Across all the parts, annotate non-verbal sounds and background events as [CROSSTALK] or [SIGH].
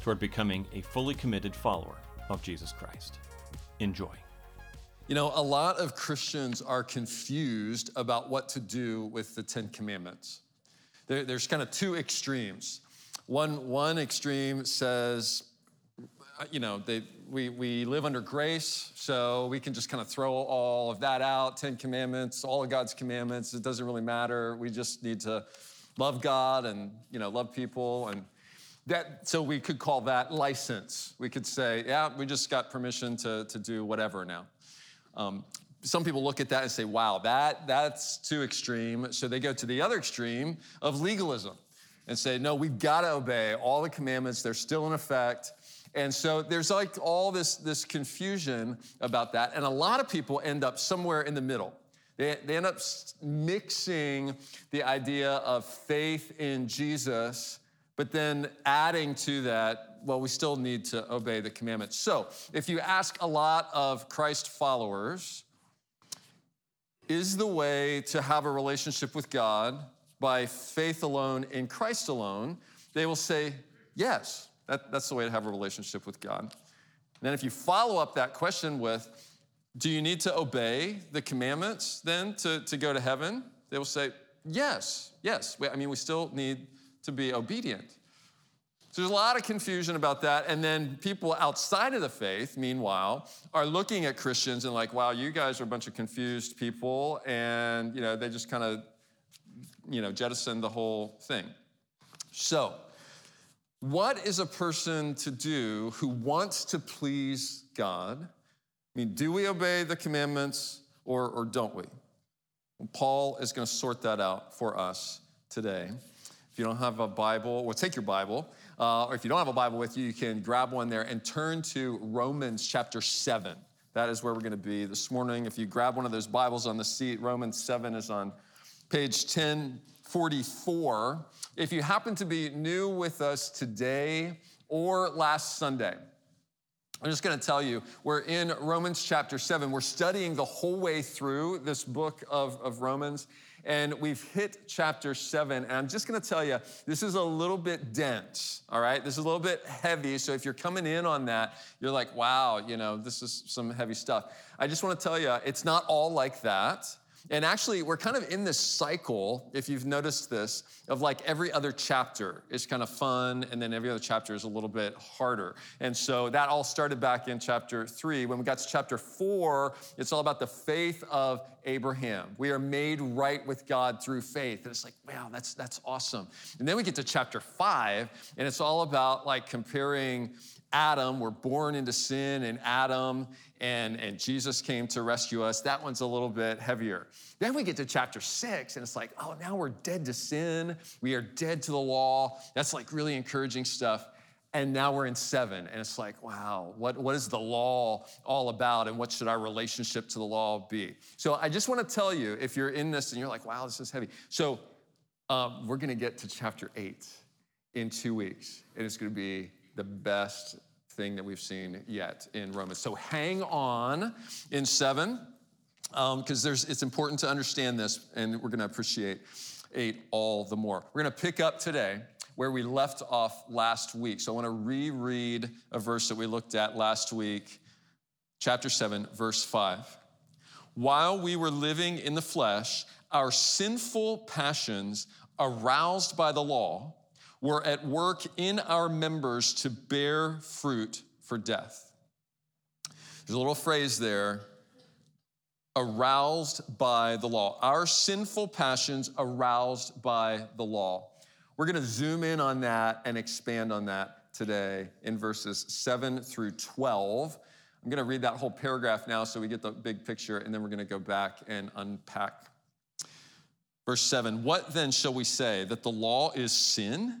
toward becoming a fully committed follower of Jesus Christ. Enjoy. You know, a lot of Christians are confused about what to do with the Ten Commandments. There, there's kind of two extremes. One, one extreme says, you know, they, we, we live under grace, so we can just kind of throw all of that out Ten Commandments, all of God's commandments. It doesn't really matter. We just need to love God and, you know, love people and that, so we could call that license. We could say, yeah, we just got permission to, to do whatever now. Um, some people look at that and say, wow, that, that's too extreme. So they go to the other extreme of legalism and say, no, we've got to obey all the commandments, they're still in effect. And so there's like all this, this confusion about that. And a lot of people end up somewhere in the middle. They, they end up mixing the idea of faith in Jesus but then adding to that, well, we still need to obey the commandments. So if you ask a lot of Christ followers, is the way to have a relationship with God by faith alone in Christ alone? They will say, yes, that, that's the way to have a relationship with God. And then if you follow up that question with, do you need to obey the commandments then to, to go to heaven? They will say, yes, yes. I mean, we still need to be obedient. So there's a lot of confusion about that. And then people outside of the faith, meanwhile, are looking at Christians and like, wow, you guys are a bunch of confused people. And, you know, they just kind of, you know, jettison the whole thing. So, what is a person to do who wants to please God? I mean, do we obey the commandments or, or don't we? Paul is going to sort that out for us today. If you don't have a Bible, well, take your Bible. Uh, or if you don't have a Bible with you, you can grab one there and turn to Romans chapter 7. That is where we're going to be this morning. If you grab one of those Bibles on the seat, Romans 7 is on page 1044. If you happen to be new with us today or last Sunday, I'm just going to tell you, we're in Romans chapter 7. We're studying the whole way through this book of, of Romans and we've hit chapter seven. And I'm just gonna tell you, this is a little bit dense, all right? This is a little bit heavy. So if you're coming in on that, you're like, wow, you know, this is some heavy stuff. I just wanna tell you, it's not all like that. And actually, we're kind of in this cycle, if you've noticed this, of like every other chapter is kind of fun, and then every other chapter is a little bit harder. And so that all started back in chapter three. When we got to chapter four, it's all about the faith of Abraham. We are made right with God through faith. And it's like, wow, that's, that's awesome. And then we get to chapter five, and it's all about like comparing Adam, we're born into sin and Adam, and, and Jesus came to rescue us. That one's a little bit heavier. Then we get to chapter six, and it's like, oh, now we're dead to sin. We are dead to the law. That's like really encouraging stuff. And now we're in seven, and it's like, wow, what, what is the law all about, and what should our relationship to the law be? So I just want to tell you, if you're in this and you're like, wow, this is heavy. So um, we're going to get to chapter eight in two weeks, and it's going to be the best thing that we've seen yet in Romans. So hang on in seven, because um, it's important to understand this, and we're going to appreciate eight all the more. We're going to pick up today where we left off last week. So I want to reread a verse that we looked at last week, chapter 7, verse 5. While we were living in the flesh, our sinful passions, aroused by the law, were at work in our members to bear fruit for death. There's a little phrase there aroused by the law. Our sinful passions aroused by the law. We're going to zoom in on that and expand on that today in verses 7 through 12. I'm going to read that whole paragraph now so we get the big picture, and then we're going to go back and unpack. Verse 7 What then shall we say? That the law is sin?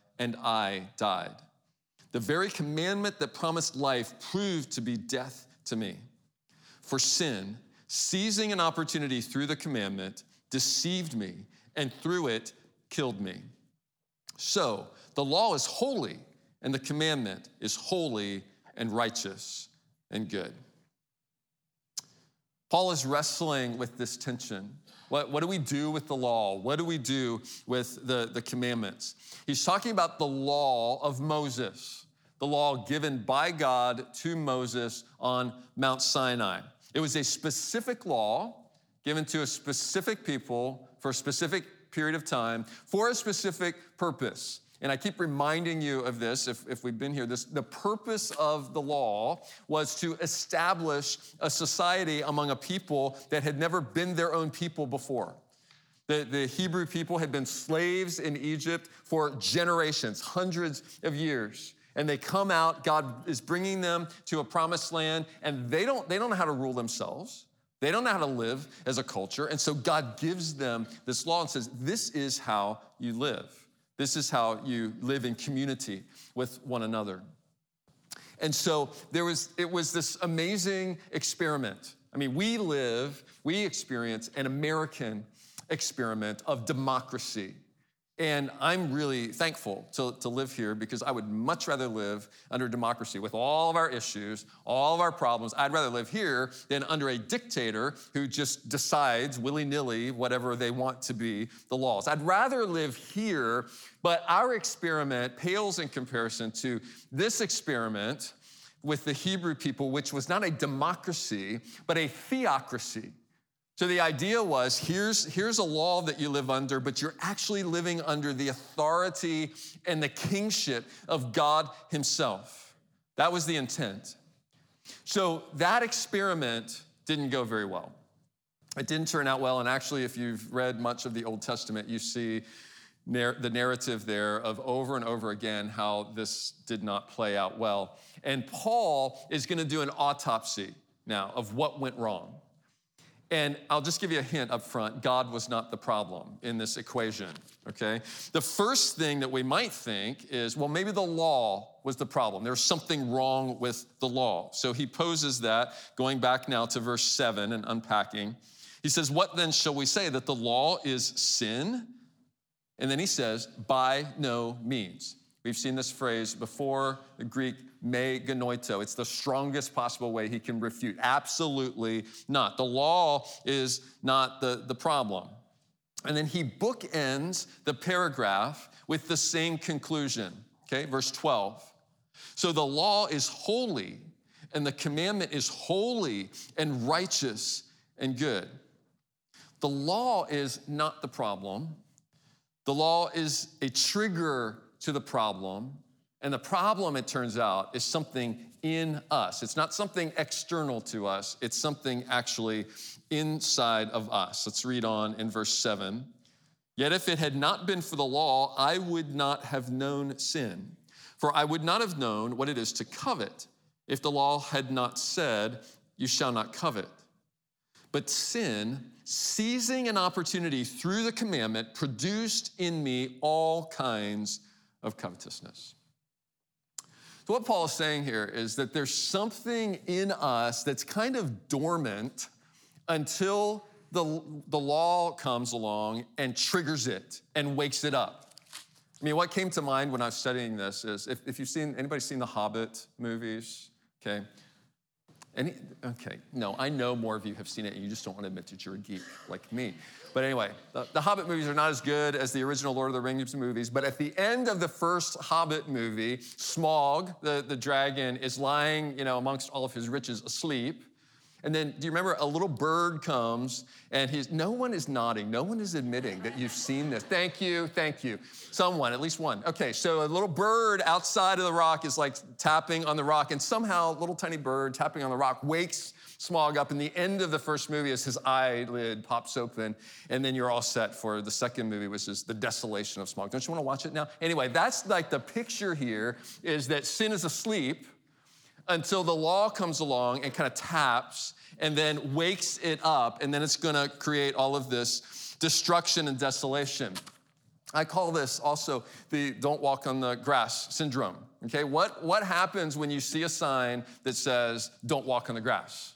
and I died. The very commandment that promised life proved to be death to me. For sin, seizing an opportunity through the commandment, deceived me and through it killed me. So the law is holy and the commandment is holy and righteous and good. Paul is wrestling with this tension. What, what do we do with the law? What do we do with the, the commandments? He's talking about the law of Moses, the law given by God to Moses on Mount Sinai. It was a specific law given to a specific people for a specific period of time for a specific purpose. And I keep reminding you of this if, if we've been here. This, the purpose of the law was to establish a society among a people that had never been their own people before. The, the Hebrew people had been slaves in Egypt for generations, hundreds of years. And they come out, God is bringing them to a promised land, and they don't, they don't know how to rule themselves. They don't know how to live as a culture. And so God gives them this law and says, This is how you live. This is how you live in community with one another. And so there was, it was this amazing experiment. I mean, we live, we experience an American experiment of democracy. And I'm really thankful to, to live here because I would much rather live under democracy with all of our issues, all of our problems. I'd rather live here than under a dictator who just decides willy nilly whatever they want to be the laws. I'd rather live here, but our experiment pales in comparison to this experiment with the Hebrew people, which was not a democracy, but a theocracy. So the idea was here's, here's a law that you live under, but you're actually living under the authority and the kingship of God Himself. That was the intent. So that experiment didn't go very well. It didn't turn out well. And actually, if you've read much of the Old Testament, you see the narrative there of over and over again how this did not play out well. And Paul is going to do an autopsy now of what went wrong. And I'll just give you a hint up front God was not the problem in this equation, okay? The first thing that we might think is, well, maybe the law was the problem. There's something wrong with the law. So he poses that, going back now to verse 7 and unpacking. He says, What then shall we say? That the law is sin? And then he says, By no means. We've seen this phrase before, the Greek me genoito. It's the strongest possible way he can refute. Absolutely not. The law is not the, the problem. And then he bookends the paragraph with the same conclusion. Okay, verse 12. So the law is holy, and the commandment is holy and righteous and good. The law is not the problem. The law is a trigger to the problem. And the problem, it turns out, is something in us. It's not something external to us, it's something actually inside of us. Let's read on in verse 7. Yet if it had not been for the law, I would not have known sin. For I would not have known what it is to covet if the law had not said, You shall not covet. But sin, seizing an opportunity through the commandment, produced in me all kinds of covetousness. So, what Paul is saying here is that there's something in us that's kind of dormant until the, the law comes along and triggers it and wakes it up. I mean, what came to mind when I was studying this is if, if you've seen, anybody seen the Hobbit movies? Okay. Any, okay, no, I know more of you have seen it and you just don't want to admit that you're a geek like me. But anyway, the, the, Hobbit movies are not as good as the original Lord of the Rings movies. But at the end of the first Hobbit movie, Smaug, the, the dragon, is lying, you know, amongst all of his riches asleep. And then, do you remember a little bird comes and he's, no one is nodding, no one is admitting that you've seen this. Thank you, thank you. Someone, at least one. Okay, so a little bird outside of the rock is like tapping on the rock, and somehow, a little tiny bird tapping on the rock wakes Smaug up. And the end of the first movie is his eyelid pops open, and then you're all set for the second movie, which is the desolation of Smaug. Don't you want to watch it now? Anyway, that's like the picture here is that sin is asleep until the law comes along and kind of taps and then wakes it up, and then it's gonna create all of this destruction and desolation. I call this also the don't walk on the grass syndrome. Okay, what, what happens when you see a sign that says don't walk on the grass?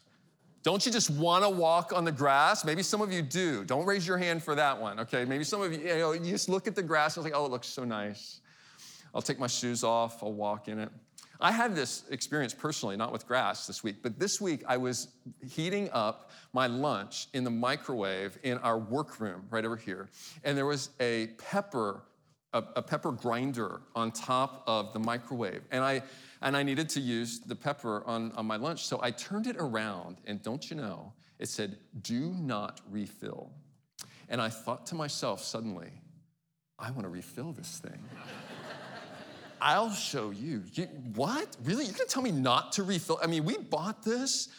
Don't you just want to walk on the grass? Maybe some of you do. Don't raise your hand for that one, okay? Maybe some of you, you know, you just look at the grass and it's like, oh, it looks so nice. I'll take my shoes off, I'll walk in it. I had this experience personally, not with grass this week, but this week I was heating up my lunch in the microwave in our workroom right over here. And there was a pepper, a, a pepper grinder on top of the microwave. And I and I needed to use the pepper on, on my lunch. So I turned it around, and don't you know, it said, do not refill. And I thought to myself suddenly, I want to refill this thing. I'll show you. you. What? Really? You're gonna tell me not to refill? I mean, we bought this.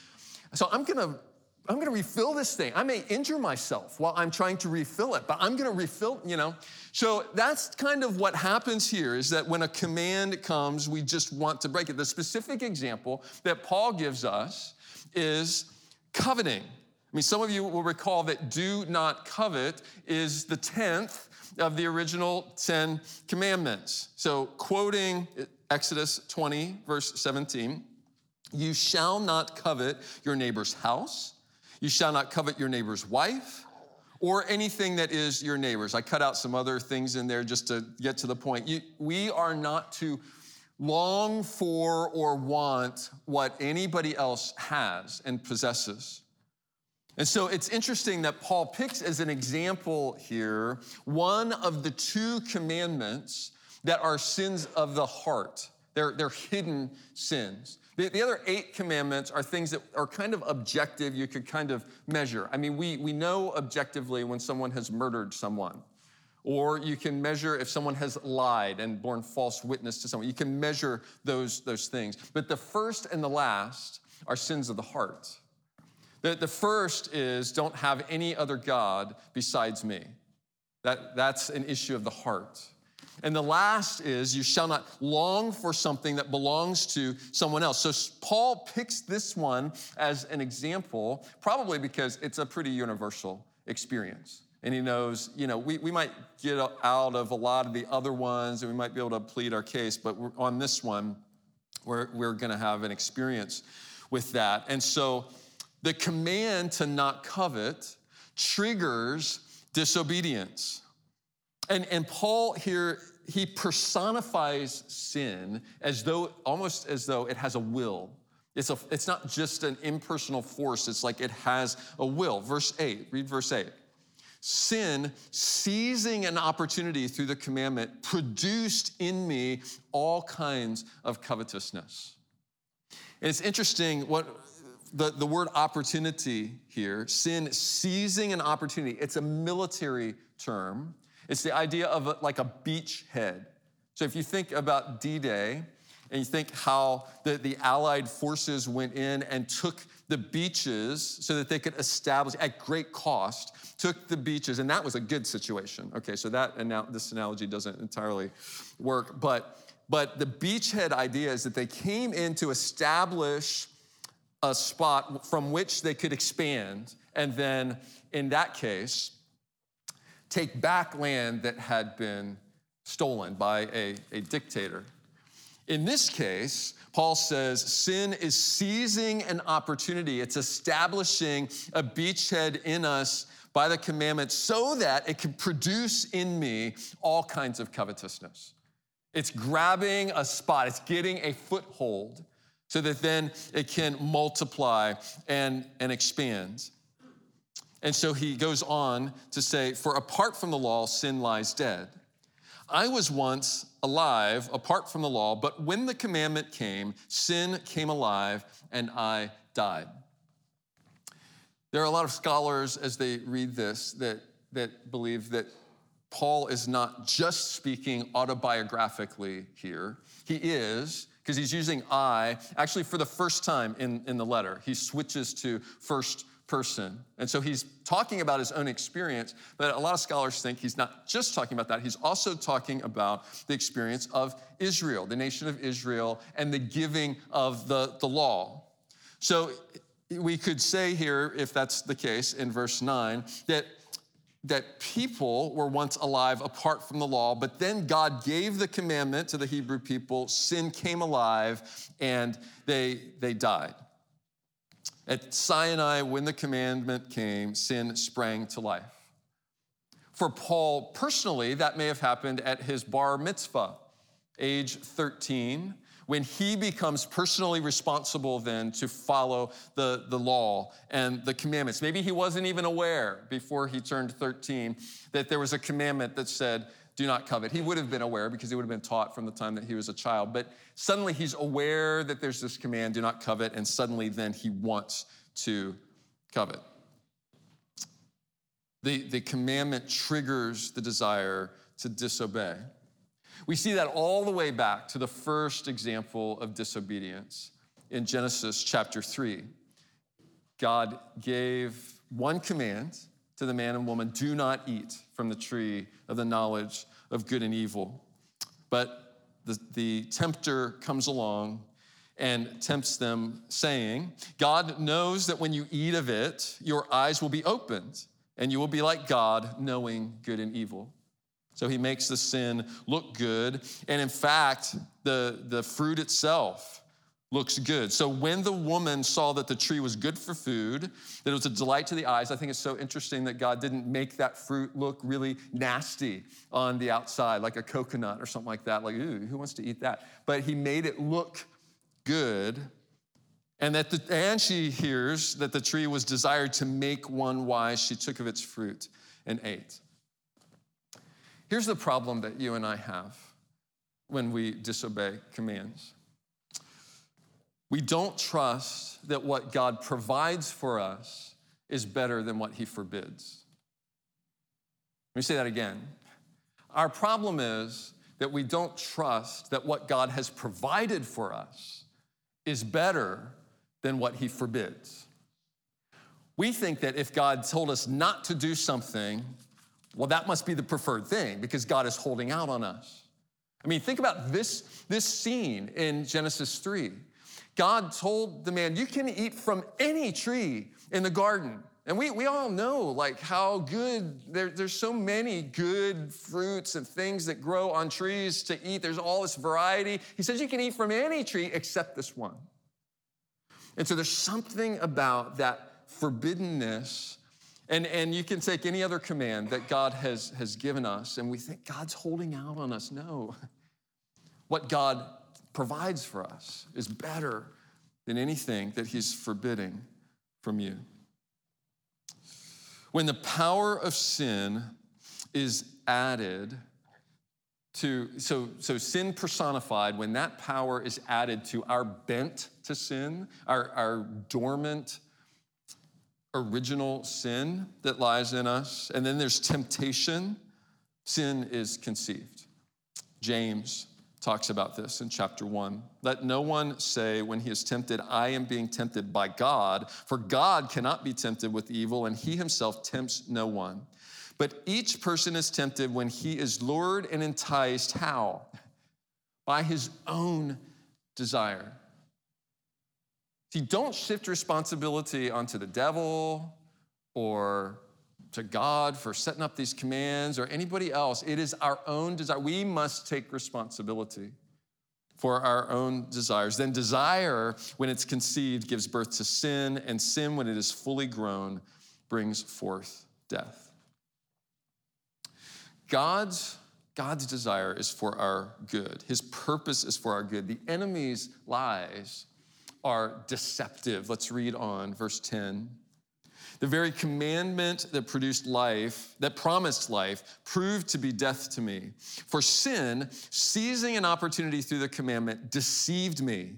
So I'm gonna I'm gonna refill this thing. I may injure myself while I'm trying to refill it, but I'm gonna refill, you know. So that's kind of what happens here is that when a command comes, we just want to break it. The specific example that Paul gives us is coveting. I mean, some of you will recall that do not covet is the 10th of the original 10 commandments. So, quoting Exodus 20, verse 17, you shall not covet your neighbor's house you shall not covet your neighbor's wife or anything that is your neighbor's. I cut out some other things in there just to get to the point. You, we are not to long for or want what anybody else has and possesses. And so it's interesting that Paul picks as an example here one of the two commandments that are sins of the heart. They're, they're hidden sins. The, the, other eight commandments are things that are kind of objective, you could kind of measure. I mean, we, we know objectively when someone has murdered someone, or you can measure if someone has lied and borne false witness to someone. You can measure those, those things. But the first and the last are sins of the heart. The, the first is don't have any other God besides me. That, that's an issue of the heart. And the last is, you shall not long for something that belongs to someone else. So Paul picks this one as an example, probably because it's a pretty universal experience. And he knows, you know, we, we might get out of a lot of the other ones and we might be able to plead our case, but on this one, we're, we're going to have an experience with that. And so the command to not covet triggers disobedience. And, and Paul here, he personifies sin as though, almost as though it has a will. It's, a, it's not just an impersonal force, it's like it has a will. Verse 8, read verse 8. Sin, seizing an opportunity through the commandment, produced in me all kinds of covetousness. And it's interesting what the, the word opportunity here, sin seizing an opportunity, it's a military term. It's the idea of a, like a beachhead. So if you think about D Day, and you think how the, the Allied forces went in and took the beaches so that they could establish at great cost, took the beaches, and that was a good situation. Okay, so that and now this analogy doesn't entirely work, but but the beachhead idea is that they came in to establish a spot from which they could expand, and then in that case, take back land that had been stolen by a, a dictator. In this case, Paul says sin is seizing an opportunity, it's establishing a beachhead in us by the commandment so that it can produce in me all kinds of covetousness. It's grabbing a spot, it's getting a foothold so that then it can multiply and, and expand. And so he goes on to say, For apart from the law, sin lies dead. I was once alive apart from the law, but when the commandment came, sin came alive and I died. There are a lot of scholars as they read this that, that believe that Paul is not just speaking autobiographically here. He is, because he's using I, actually for the first time in, in the letter. He switches to first person. And so he's talking about his own experience, but a lot of scholars think he's not just talking about that, he's also talking about the experience of Israel, the nation of Israel, and the giving of the, the law. So we could say here, if that's the case in verse 9, that that people were once alive apart from the law, but then God gave the commandment to the Hebrew people, sin came alive, and they, they died. At Sinai, when the commandment came, sin sprang to life. For Paul personally, that may have happened at his bar mitzvah, age 13, when he becomes personally responsible then to follow the, the law and the commandments. Maybe he wasn't even aware before he turned 13 that there was a commandment that said, do not covet. He would have been aware because he would have been taught from the time that he was a child. But suddenly he's aware that there's this command, do not covet, and suddenly then he wants to covet. The, the commandment triggers the desire to disobey. We see that all the way back to the first example of disobedience in Genesis chapter 3. God gave one command to the man and woman do not eat from the tree of the knowledge of good and evil. But the, the tempter comes along and tempts them, saying, God knows that when you eat of it, your eyes will be opened, and you will be like God, knowing good and evil. So he makes the sin look good. And in fact, the, the fruit itself looks good. So when the woman saw that the tree was good for food, that it was a delight to the eyes, I think it's so interesting that God didn't make that fruit look really nasty on the outside, like a coconut or something like that. Like, ooh, who wants to eat that? But he made it look good. And that the, and she hears that the tree was desired to make one wise. She took of its fruit and ate. Here's the problem that you and I have when we disobey commands we don't trust that what God provides for us is better than what He forbids. Let me say that again. Our problem is that we don't trust that what God has provided for us is better than what He forbids. We think that if God told us not to do something, well, that must be the preferred thing because God is holding out on us. I mean, think about this, this scene in Genesis 3. God told the man, You can eat from any tree in the garden. And we, we all know like how good there, there's so many good fruits and things that grow on trees to eat. There's all this variety. He says you can eat from any tree except this one. And so there's something about that forbiddenness. And, and you can take any other command that God has, has given us, and we think God's holding out on us. No. [LAUGHS] What God provides for us is better than anything that He's forbidding from you. When the power of sin is added to, so, so sin personified, when that power is added to our bent to sin, our, our dormant original sin that lies in us, and then there's temptation, sin is conceived. James talks about this in chapter 1. Let no one say when he is tempted, I am being tempted by God, for God cannot be tempted with evil, and he himself tempts no one. But each person is tempted when he is lured and enticed. How? By his own desire. See, don't shift responsibility onto the devil or to God for setting up these commands or anybody else. It is our own desire. We must take responsibility for our own desires. Then desire, when it's conceived, gives birth to sin, and sin, when it is fully grown, brings forth death. God's God's desire is for our good. His purpose is for our good. The enemy's lies are deceptive. Let's read on, verse 10. The very commandment that produced life, that promised life, proved to be death to me. For sin, seizing an opportunity through the commandment, deceived me,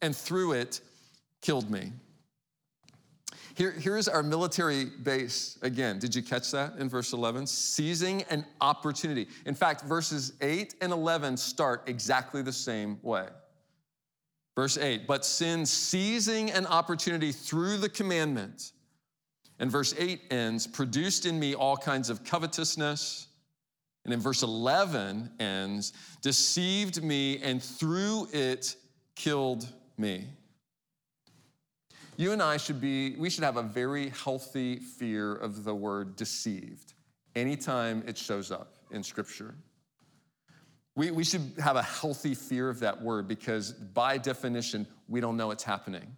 and through it, killed me. Here, here's our military base again. Did you catch that in verse 11? Seizing an opportunity. In fact, verses 8 and 11 start exactly the same way. Verse 8, but sin seizing an opportunity through the commandment. And verse 8 ends, produced in me all kinds of covetousness. And in verse 11 ends, deceived me and through it killed me. You and I should be, we should have a very healthy fear of the word deceived anytime it shows up in Scripture. We, we should have a healthy fear of that word because, by definition, we don't know it's happening.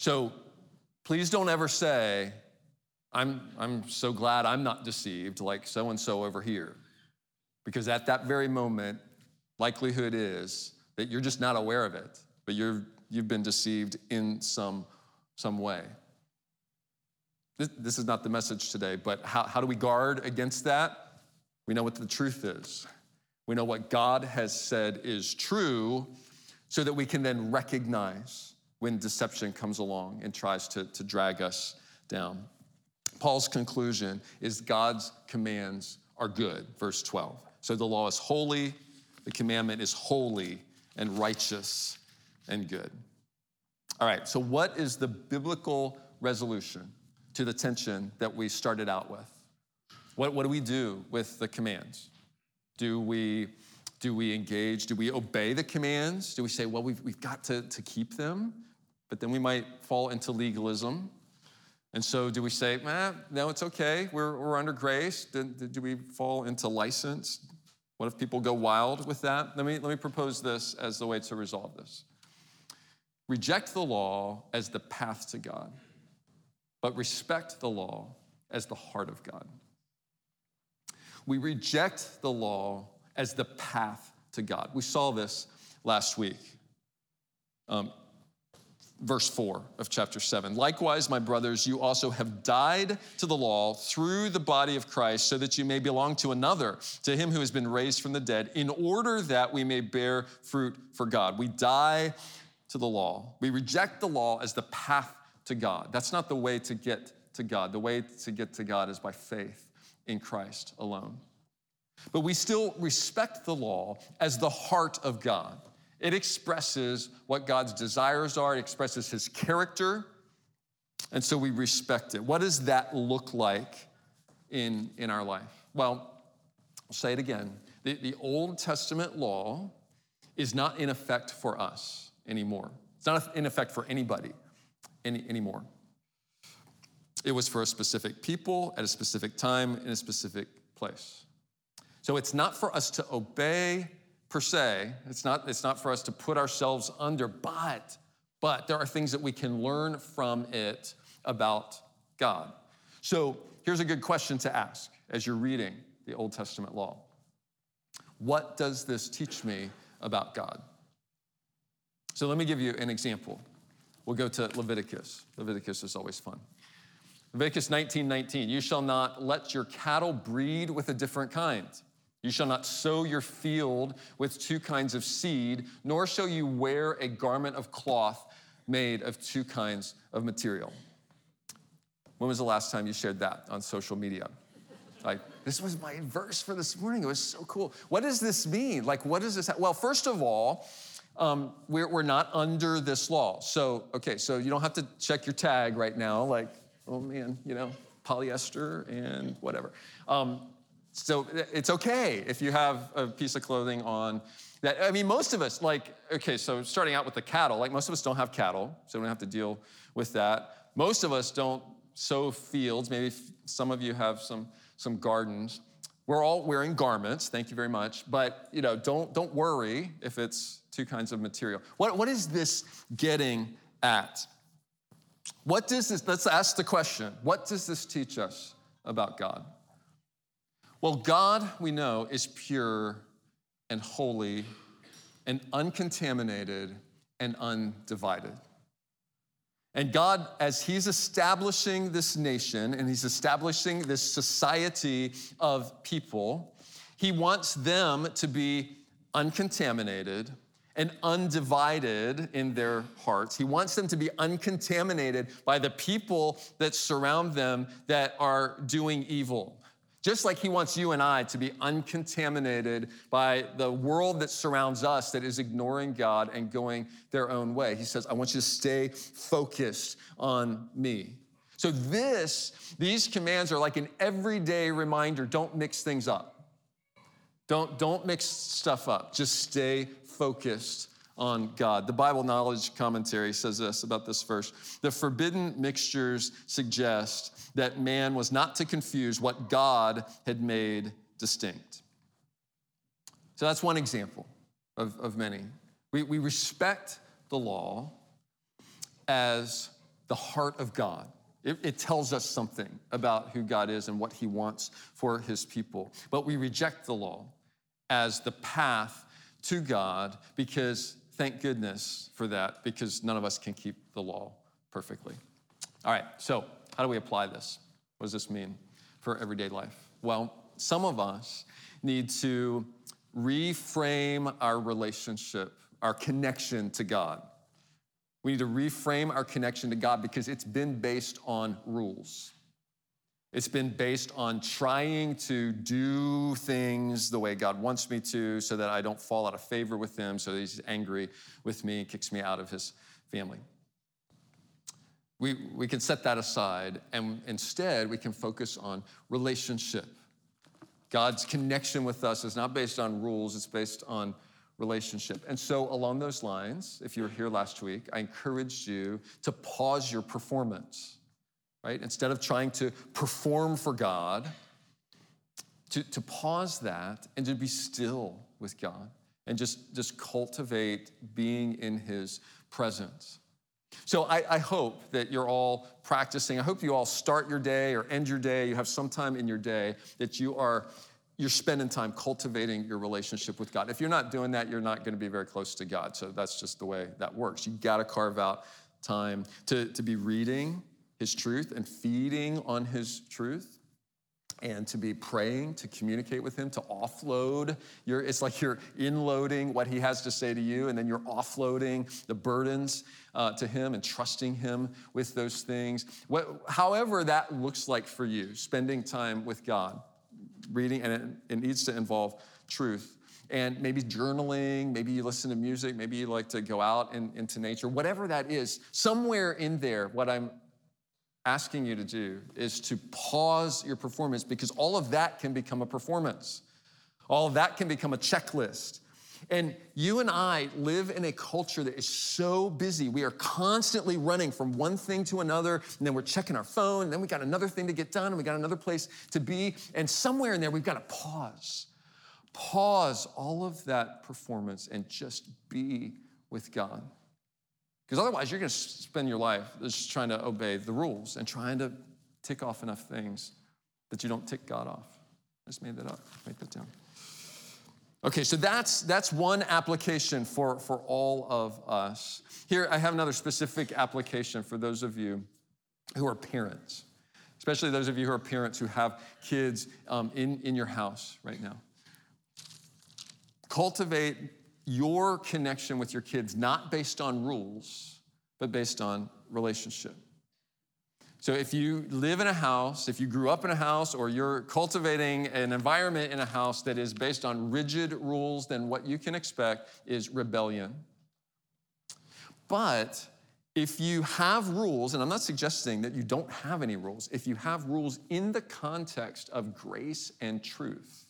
So please don't ever say, I'm, I'm so glad I'm not deceived like so and so over here. Because at that very moment, likelihood is that you're just not aware of it, but you're you've been deceived in some, some way. This, this is not the message today, but how, how do we guard against that? We know what the truth is. We know what God has said is true so that we can then recognize when deception comes along and tries to, to drag us down. Paul's conclusion is God's commands are good, verse 12. So the law is holy, the commandment is holy and righteous and good. All right, so what is the biblical resolution to the tension that we started out with? What, what do we do with the commands? Do we, do we engage? Do we obey the commands? Do we say, well, we've, we've got to, to keep them? But then we might fall into legalism. And so do we say, eh, no, it's okay, we're, we're under grace? Do, do we fall into license? What if people go wild with that? Let me, let me propose this as the way to resolve this. Reject the law as the path to God, but respect the law as the heart of God. We reject the law as the path to God. We saw this last week. Um, verse 4 of chapter 7. Likewise, my brothers, you also have died to the law through the body of Christ, so that you may belong to another, to him who has been raised from the dead, in order that we may bear fruit for God. We die to the law. We reject the law as the path to God. That's not the way to get to God. The way to get to God is by faith in Christ alone. But we still respect the law as the heart of God. It expresses what God's desires are, it expresses his character, and so we respect it. What does that look like in, in our life? Well, I'll say it again. The, the Old Testament law is not in effect for us anymore. It's not in effect for anybody any, anymore. It was for a specific people at a specific time in a specific place. So it's not for us to obey per se. It's not, it's not for us to put ourselves under, but, but there are things that we can learn from it about God. So here's a good question to ask as you're reading the Old Testament law. What does this teach me about God? So let me give you an example. We'll go to Leviticus. Leviticus is always fun. Leviticus 19 19. You shall not let your cattle breed with a different kind. You shall not sow your field with two kinds of seed, nor shall you wear a garment of cloth made of two kinds of material. When was the last time you shared that on social media? Like, this was my verse for this morning. It was so cool. What does this mean? Like, what does this? Well, first of all, um, we're, we're not under this law. So, okay, so you don't have to check your tag right now, like, oh man, you know, polyester and whatever. Um, so it's okay if you have a piece of clothing on that. I mean, most of us, like, okay, so starting out with the cattle, like most of us don't have cattle, so we don't have to deal with that. Most of us don't sow fields. Maybe some of you have some, some gardens. We're all wearing garments, thank you very much, but you know, don't, don't worry if it's two kinds of material. What, what is this getting at? What does this, let's ask the question, what does this teach us about God? Well, God, we know, is pure and holy and uncontaminated and undivided. And God, as He's establishing this nation and He's establishing this society of people, He wants them to be uncontaminated and undivided in their hearts. He wants them to be uncontaminated by the people that surround them that are doing evil. Just like he wants you and I to be uncontaminated by the world that surrounds us that is ignoring God and going their own way. He says, I want you to stay focused on me. So this, these commands are like an everyday reminder, don't mix things up. Don't, don't mix stuff up. Just stay focused on God. The Bible Knowledge Commentary says this about this verse The forbidden mixtures suggest that man was not to confuse what God had made distinct. So that's one example of, of many. We, we respect the law as the heart of God. It, it, tells us something about who God is and what he wants for his people. But we reject the law as the path to God because thank goodness for that because none of us can keep the law perfectly. All right, so how do we apply this? What does this mean for everyday life? Well, some of us need to reframe our relationship, our connection to God. We need to reframe our connection to God because it's been based on rules. It's been based on trying to do things the way God wants me to so that I don't fall out of favor with Him, so He's angry with me and kicks me out of His family. We, we can set that aside and instead we can focus on relationship. God's connection with us is not based on rules, it's based on relationship. And so, along those lines, if you were here last week, I encouraged you to pause your performance right? Instead of trying to perform for God, to, to pause that and to be still with God and just, just cultivate being in His presence. So I, I, hope that you're all practicing. I hope you all start your day or end your day. You have some time in your day that you are you're spending time cultivating your relationship with God. If you're not doing that, you're not going to be very close to God. So that's just the way that works. You got to carve out time to, to be reading his truth and feeding on his truth and to be praying to communicate with him to offload your it's like you're inloading what he has to say to you and then you're offloading the burdens uh, to him and trusting him with those things. What, however that looks like for you spending time with god reading and it, it needs to involve truth and maybe journaling, maybe you listen to music, maybe you like to go out in, into nature, whatever that is, somewhere in there, what I'm asking you to do is to pause your performance because all of that can become a performance. All of that can become a checklist. And you and I live in a culture that is so busy. We are constantly running from one thing to another, and then we're checking our phone, and then we got another thing to get done, and we got another place to be. And somewhere in there, we've got to pause. Pause all of that performance and just be with God. Because otherwise, you're going to spend your life just trying to obey the rules and trying to tick off enough things that you don't tick God off. I just made that up. Write that down. Okay, so that's that's one application for, for all of us. Here, I have another specific application for those of you who are parents, especially those of you who are parents who have kids um, in, in your house right now. Cultivate your connection with your kids not based on rules, but based on relationship. So if you live in a house, if you grew up in a house, or you're cultivating an environment in a house that is based on rigid rules, then what you can expect is rebellion. But if you have rules, and I'm not suggesting that you don't have any rules, if you have rules in the context of grace and truth,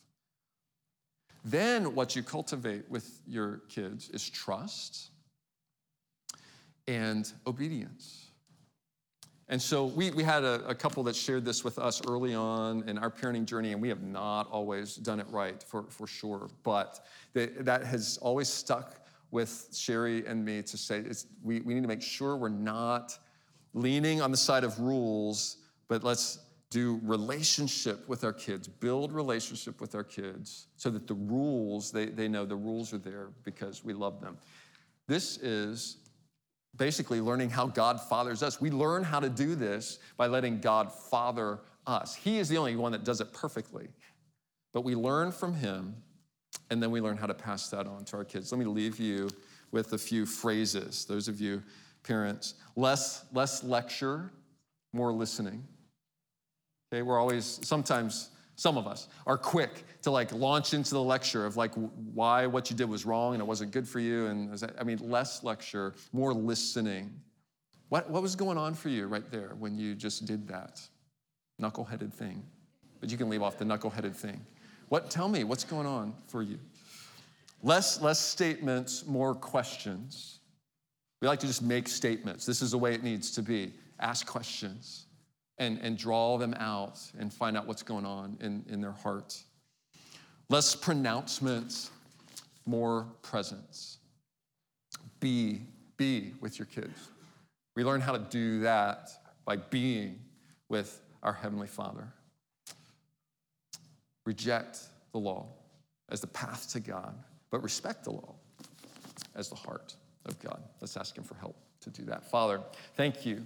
then what you cultivate with your kids is trust and obedience. And so we, we had a, a, couple that shared this with us early on in our parenting journey, and we have not always done it right for, for sure. But they, that has always stuck with Sherry and me to say we, we need to make sure we're not leaning on the side of rules, but let's do relationship with our kids, build relationship with our kids so that the rules, they, they know the rules are there because we love them. This is basically learning how God fathers us. We learn how to do this by letting God father us. He is the only one that does it perfectly. But we learn from him, and then we learn how to pass that on to our kids. Let me leave you with a few phrases. Those of you parents, less, less lecture, more listening. Okay, we're always, sometimes, some of us are quick to like launch into the lecture of like why what you did was wrong and it wasn't good for you. And I mean, less lecture, more listening. What, what was going on for you right there when you just did that knuckleheaded thing? But you can leave off the knuckleheaded thing. What, tell me, what's going on for you? Less, less statements, more questions. We like to just make statements. This is the way it needs to be. Ask questions and, and draw them out and find out what's going on in, in their hearts. Less pronouncements, more presence. Be, be with your kids. We learn how to do that by being with our Heavenly Father. Reject the law as the path to God, but respect the law as the heart of God. Let's ask Him for help to do that. Father, thank you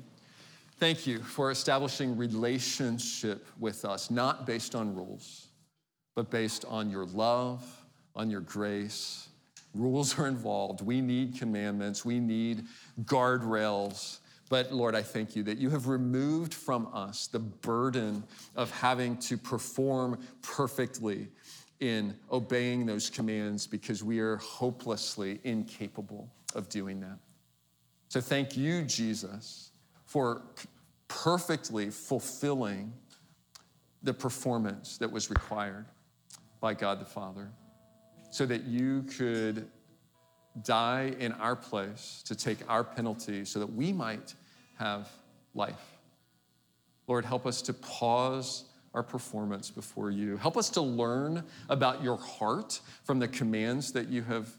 Thank you for establishing relationship with us, not based on rules, but based on your love, on your grace. Rules are involved. We need commandments, we need guardrails. But Lord, I thank you that you have removed from us the burden of having to perform perfectly in obeying those commands because we are hopelessly incapable of doing that. So thank you, Jesus for perfectly fulfilling the performance that was required by God the Father so that you could die in our place to take our penalty so that we might have life. Lord, help us to pause our performance before you. Help us to learn about your heart from the commands that you have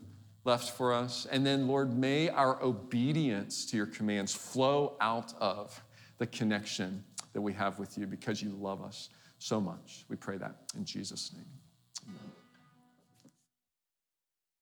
left for us. And then, Lord, may our obedience to your commands flow out of the connection that we have with you because you love us so much. We pray that in Jesus' name.